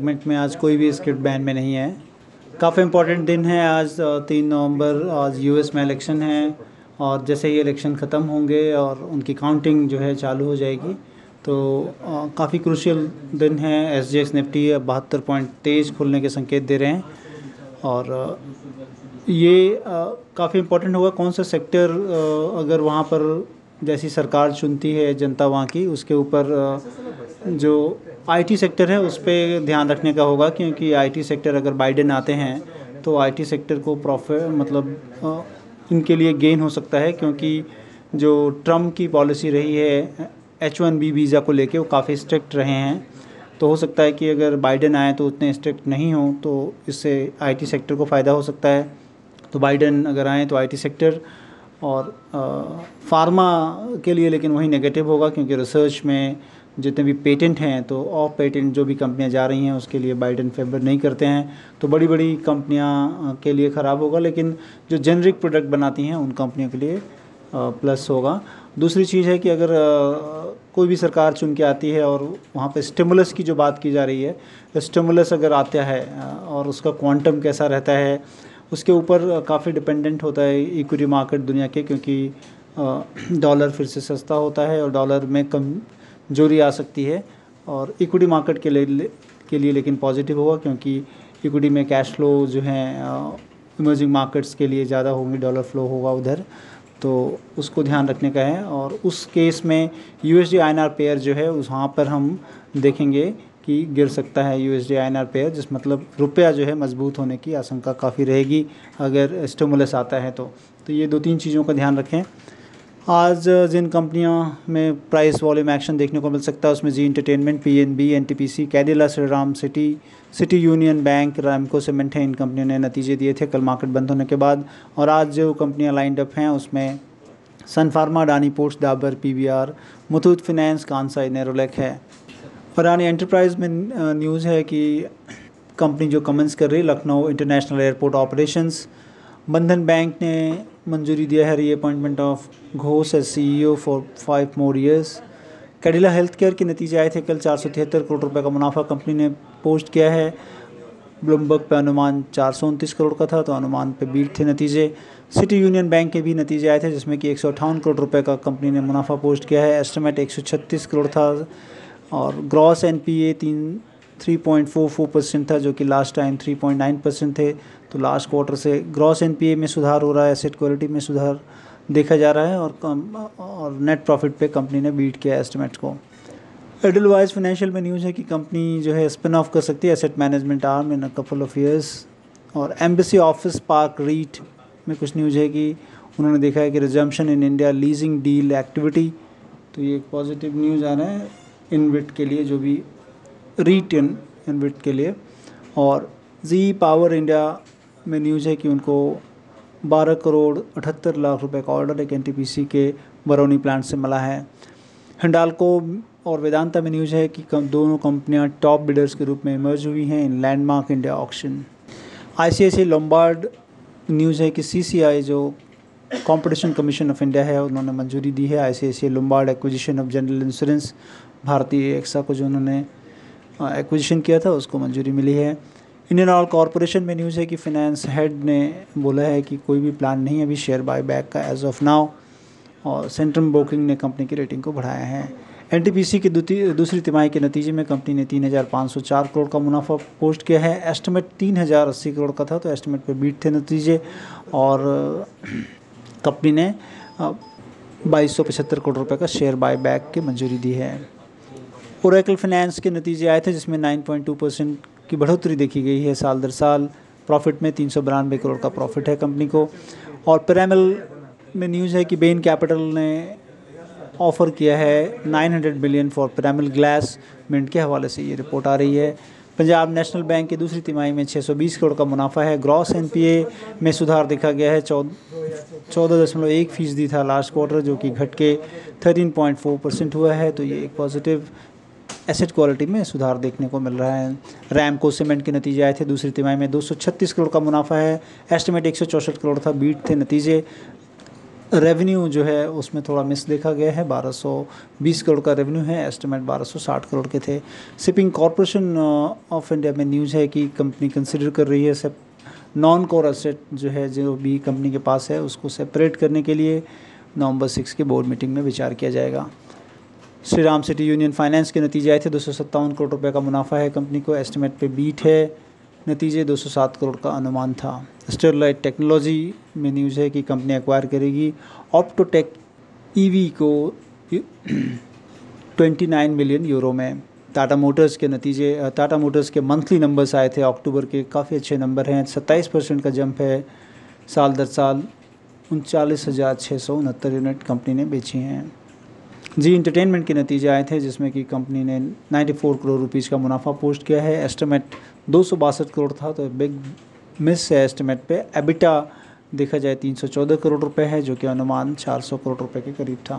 Segment में आज कोई भी स्क्रिप्ट बैन में नहीं है। काफ़ी इम्पोर्टेंट दिन है आज तीन नवंबर, आज यूएस में इलेक्शन है और जैसे ही इलेक्शन ख़त्म होंगे और उनकी काउंटिंग जो है चालू हो जाएगी तो काफ़ी क्रूशियल दिन है। एस जी एक्स निफ्टी बहत्तर पॉइंट तेज़ खुलने के संकेत दे रहे हैं और ये काफ़ी इम्पोर्टेंट होगा। कौन सा सेक्टर अगर वहाँ पर जैसी सरकार चुनती है जनता वहाँ की, उसके ऊपर जो आईटी सेक्टर है, उस पर ध्यान रखने का होगा, क्योंकि आईटी सेक्टर अगर बाइडेन आते हैं तो आईटी सेक्टर को प्रॉफिट मतलब इनके लिए गेन हो सकता है, क्योंकि जो ट्रंप की पॉलिसी रही है एच वन बी वीज़ा को लेके, वो काफ़ी स्ट्रिक्ट रहे हैं। तो हो सकता है कि अगर बाइडेन आए तो उतने स्ट्रिक्ट नहीं हो तो इससे आईटी सेक्टर को फ़ायदा हो सकता है। तो बाइडेन अगर आए तो आईटी सेक्टर, और फार्मा के लिए लेकिन वही नेगेटिव होगा, क्योंकि रिसर्च में जितने भी पेटेंट हैं तो ऑफ़ पेटेंट जो भी कंपनियाँ जा रही हैं, उसके लिए बाइडेन फेवर नहीं करते हैं। तो बड़ी बड़ी कंपनियाँ के लिए ख़राब होगा, लेकिन जो जेनरिक प्रोडक्ट बनाती हैं, उन कंपनियों के लिए प्लस होगा। दूसरी चीज़ है कि अगर कोई भी सरकार चुन के आती है और वहाँ पे स्टिमुलस की जो बात की जा रही है स्टिमुलस अगर आता है और उसका क्वांटम कैसा रहता है, उसके ऊपर काफ़ी डिपेंडेंट होता है इक्विटी मार्केट दुनिया के, क्योंकि डॉलर फिर से सस्ता होता है और डॉलर में कम जोरी आ सकती है और इक्विटी मार्केट के लिए के लिए लेकिन पॉजिटिव होगा क्योंकि इक्विटी में कैश फ्लो जो है इमर्जिंग मार्केट्स के लिए ज़्यादा होंगे डॉलर फ्लो होगा उधर। तो उसको ध्यान रखने का है और उस केस में यू एस डी पेयर जो है उस वहाँ पर हम देखेंगे कि गिर सकता है यू एस डी पेयर जिस मतलब रुपया जो है मज़बूत होने की आशंका काफ़ी रहेगी अगर स्टिमुलस आता है तो। तो ये दो तीन चीज़ों का ध्यान रखें। आज जिन कंपनियों में प्राइस वॉल्यूम एक्शन देखने को मिल सकता है, उसमें Zee entertainment P N B N T P C Cadila Shriram City City Union Bank Ramco cement है। इन कंपनियों ने नतीजे दिए थे कल मार्केट बंद होने के बाद। और आज जो कंपनियाँ लाइंड अप हैं, उसमें Sun Pharma Adani ports Dabur P V R Muthoot finance Kansai Nerolac है। फरानी एंटरप्राइज में न्यूज़ है कि कंपनी जो कमेंस कर रही है Lucknow international airport operations Bandhan bank ने मंजूरी दिया है reappointment of Ghosh as C for five more years Cadila healthcare के नतीजे आए थे कल चार सौ तिहत्तर करोड़ रुपए का मुनाफा कंपनी ने पोस्ट किया है। ब्लूमबर्ग पे अनुमान चार सौ उनतीस करोड़ का था तो अनुमान पे बीट थे नतीजे। सिटी यूनियन बैंक के भी नतीजे आए थे, जिसमें कि एक सौ अठावन करोड़ रुपए का कंपनी ने मुनाफा पोस्ट किया है। एस्टिमेट एक सौ छत्तीस करोड़ था। और ग्रॉस एन पी ए तीन three point four four percent था, जो कि last time three point nine percent थे। तो लास्ट क्वार्टर से ग्रॉस एनपीए में सुधार हो रहा है एसेट क्वालिटी में सुधार देखा जा रहा है और और नेट प्रॉफिट पे कंपनी ने बीट किया एस्टिमेट्स को। एडलवाइज फाइनेंशियल में न्यूज़ है कि कंपनी जो है स्पिन ऑफ़ कर सकती है asset management arm in couple of years और एम्बेसी ऑफ़िस पार्क रीट में कुछ न्यूज़ है कि उन्होंने देखा है कि resumption in India leasing deal activity तो ये एक पॉजिटिव न्यूज़ आ रहा है इनविट के लिए जो भी रीट इन इनविट के लिए। और जी पावर इंडिया में न्यूज़ है कि उनको 12 करोड़ अठहत्तर लाख रुपए का ऑर्डर एक NTPC के बरौनी प्लांट से मिला है। हिंडालको और वेदांता में न्यूज़ है कि कम, दोनों कंपनियाँ टॉप बिडर्स के रूप में इमर्ज हुई हैं इन Landmark India auction I C I C Lombard news है कि सी सी आई जो कंपटीशन कमीशन ऑफ़ इंडिया है, उन्होंने मंजूरी दी है। I C I C Lombard acquisition of general insurance Bharti AXA को जो उन्होंने एक्विजिशन किया था, उसको मंजूरी मिली है। इंडियन ऑयल कॉरपोरेशन में न्यूज़ है कि फाइनेंस हेड ने बोला है कि कोई भी प्लान नहीं है अभी शेयर बाय बैक का एज ऑफ़ नाउ और सेंट्रम ब्रोकिंग ने कंपनी की रेटिंग को बढ़ाया है। एनटीपीसी की दूसरी तिमाही के नतीजे में कंपनी ने तीन हज़ार पाँच सौ चार करोड़ का मुनाफा पोस्ट किया है। एस्टिमेट तीन हज़ार अस्सी करोड़ का था तो एस्टिमेट पे बीट थे नतीजे। और कंपनी ने बाईस करोड़ रुपए का शेयर बाय बैक की मंजूरी दी है। ओरेकल फाइनेंस के नतीजे आए थे, जिसमें 9.2 परसेंट की बढ़ोतरी देखी गई है साल दर साल। प्रॉफिट में तीन सौ बानवे करोड़ का प्रॉफिट है कंपनी को। और पिरामल में न्यूज़ है कि बेन कैपिटल ने ऑफ़र किया है 900 billion for Piramal glass Mint के हवाले से ये रिपोर्ट आ रही है। पंजाब नेशनल बैंक की दूसरी तिमाही में 620 करोड़ का मुनाफा है। ग्रॉस एनपीए में सुधार देखा गया है। चौदह दशमलव एक फ़ीसदी था लास्ट क्वार्टर जो कि घट के 13.4 परसेंट हुआ है। तो ये एक पॉजिटिव एसेट क्वालिटी में सुधार देखने को मिल रहा है। रैम को सीमेंट के नतीजे आए थे दूसरी तिमाही में 236 करोड़ का मुनाफा है। एस्टिमेट एक सौ चौंसठ करोड़ था, बीट थे नतीजे। रेवेन्यू जो है, उसमें थोड़ा मिस देखा गया है। 1220 करोड़ का रेवेन्यू है। एस्टिमेट 1260 करोड़ के थे। शिपिंग कॉरपोरेशन ऑफ़ इंडिया में न्यूज़ है कि कंपनी कंसिडर कर रही है सब नॉन कोर एसेट जो है, जो भी कंपनी के पास है, उसको सेपरेट करने के लिए नवंबर सिक्स की बोर्ड मीटिंग में विचार किया जाएगा। Shri Ram City Union Finance के नतीजे आए थे दो सौ सत्तावन करोड़ रुपए का मुनाफा है कंपनी को, एस्टिमेट पे बीट है। नतीजे 207 करोड़ का अनुमान था। स्टेरलाइट टेक्नोलॉजी में न्यूज़ है कि कंपनी एक्वायर करेगी। ऑप्टोटेक ईवी को 29 मिलियन यूरो में। टाटा मोटर्स के नतीजे, टाटा मोटर्स के मंथली नंबर्स आए थे। अक्टूबर के काफ़ी अच्छे नंबर हैं। 27 परसेंट का जंप है। साल दर साल उनचालीस हज़ार छः सौ उनहत्तर यूनिट कंपनी ने बेची हैं। जी इंटरटेनमेंट के नतीजे आए थे, जिसमें कि कंपनी ने 94 करोड़ रुपीस का मुनाफा पोस्ट किया है। एस्टिमेट दो सौ बासठ करोड़ था तो बिग मिस है एस्टिमेट पे। एबिटा देखा जाए 314 करोड़ रुपए है, जो कि अनुमान 400 करोड़ रुपए के करीब था।